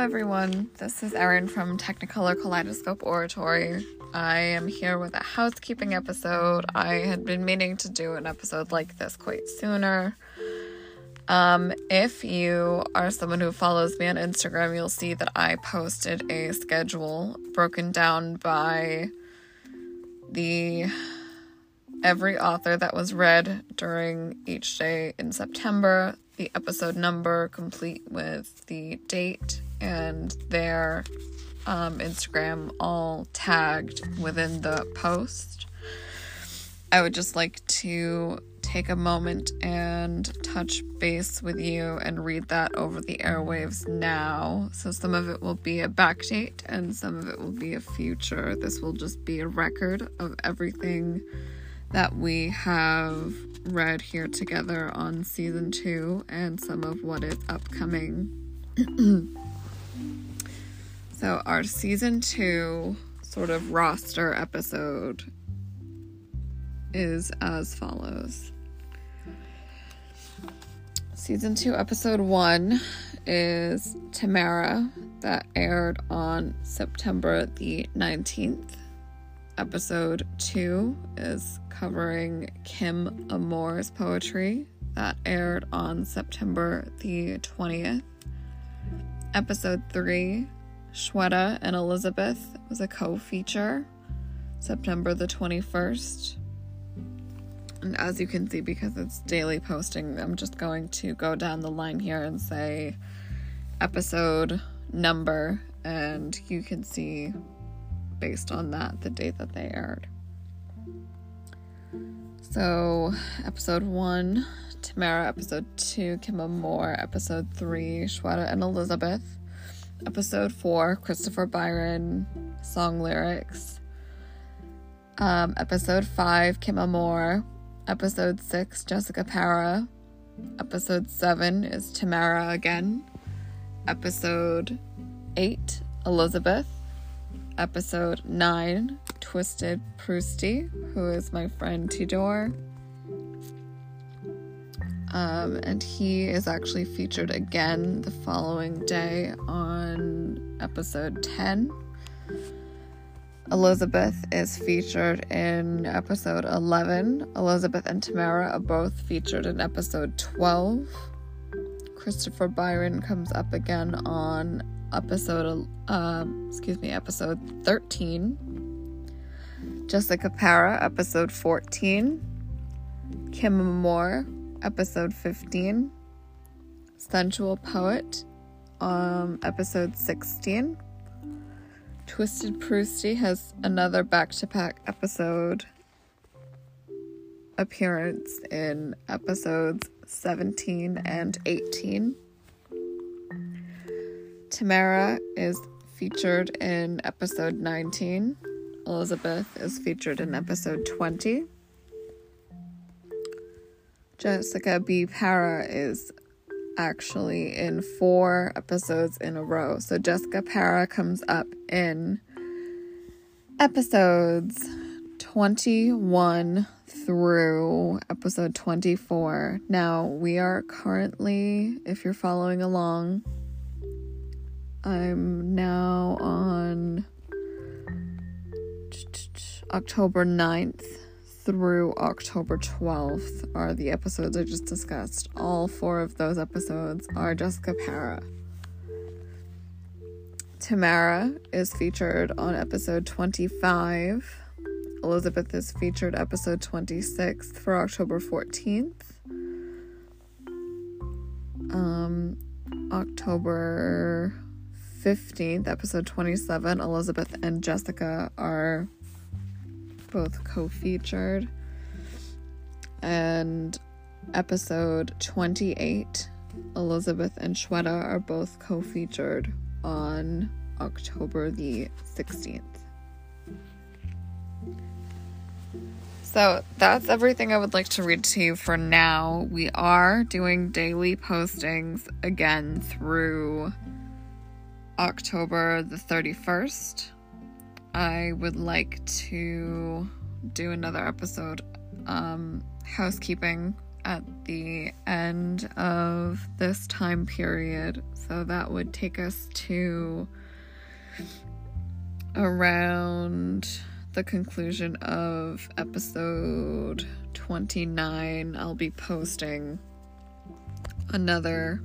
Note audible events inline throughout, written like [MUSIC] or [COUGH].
everyone. This is Erin from Technicolor Kaleidoscope Oratory. I am here with a housekeeping episode. I had been meaning to do an episode like this quite sooner. Um, if you are someone who follows me on Instagram, you'll see that I posted a schedule broken down by the every author that was read during each day in September, the episode number complete with the date and their um, Instagram all tagged within the post. I would just like to take a moment and touch base with you and read that over the airwaves now. So, some of it will be a backdate and some of it will be a future. This will just be a record of everything that we have read here together on season two and some of what is upcoming. [CLEARS THROAT] so, our season two sort of roster episode is as follows Season two, episode one is Tamara, that aired on September the 19th. Episode two is covering Kim Moore's poetry, that aired on September the 20th. Episode three, Shweta and Elizabeth was a co feature, September the 21st. And as you can see, because it's daily posting, I'm just going to go down the line here and say episode number, and you can see based on that the date that they aired. So, episode one, Tamara, episode two, Kim Moore, episode three, Shweta and Elizabeth, episode four, Christopher Byron, song lyrics, um, episode five, Kim Moore, Episode 6, Jessica Para. Episode 7 is Tamara again. Episode 8, Elizabeth. Episode 9, Twisted Prousty, who is my friend Tidor. Um, and he is actually featured again the following day on episode 10. Elizabeth is featured in episode 11. Elizabeth and Tamara are both featured in episode 12. Christopher Byron comes up again on episode, uh, excuse me, episode 13. Jessica Para, episode 14. Kim Moore, episode 15. Sensual Poet, um, episode 16. Twisted Prousty has another back to back episode appearance in episodes 17 and 18. Tamara is featured in episode 19. Elizabeth is featured in episode 20. Jessica B. Para is actually in four episodes in a row. So Jessica Para comes up in episodes 21 through episode 24. Now, we are currently, if you're following along, I'm now on October 9th through October 12th are the episodes I just discussed. All four of those episodes are Jessica Para. Tamara is featured on episode 25. Elizabeth is featured episode 26 for October 14th. Um, October 15th, episode 27, Elizabeth and Jessica are both co featured. And episode 28, Elizabeth and Shweta are both co featured on October the 16th. So that's everything I would like to read to you for now. We are doing daily postings again through October the 31st. I would like to do another episode, um, housekeeping at the end of this time period. So that would take us to around the conclusion of episode 29. I'll be posting another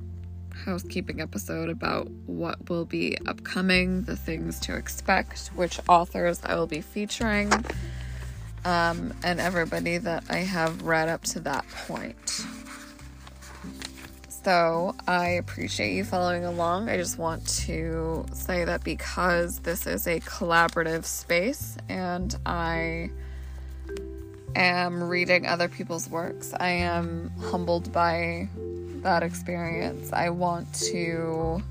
housekeeping episode about what will be upcoming, the things to expect, which authors I will be featuring, um, and everybody that I have read up to that point. So I appreciate you following along. I just want to say that because this is a collaborative space and I am reading other people's works, I am humbled by that experience. I want to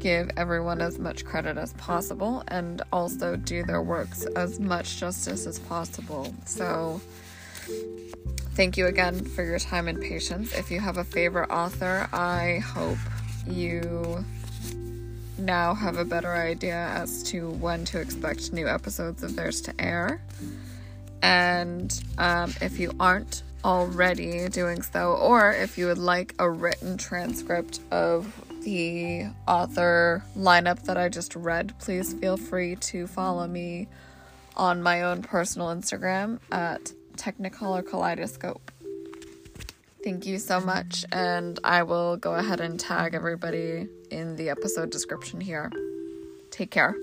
give everyone as much credit as possible and also do their works as much justice as possible. So, thank you again for your time and patience. If you have a favorite author, I hope you now have a better idea as to when to expect new episodes of theirs to air. And um, if you aren't already doing so, or if you would like a written transcript of the author lineup that I just read, please feel free to follow me on my own personal Instagram at Technicolor Kaleidoscope. Thank you so much, and I will go ahead and tag everybody in the episode description here. Take care.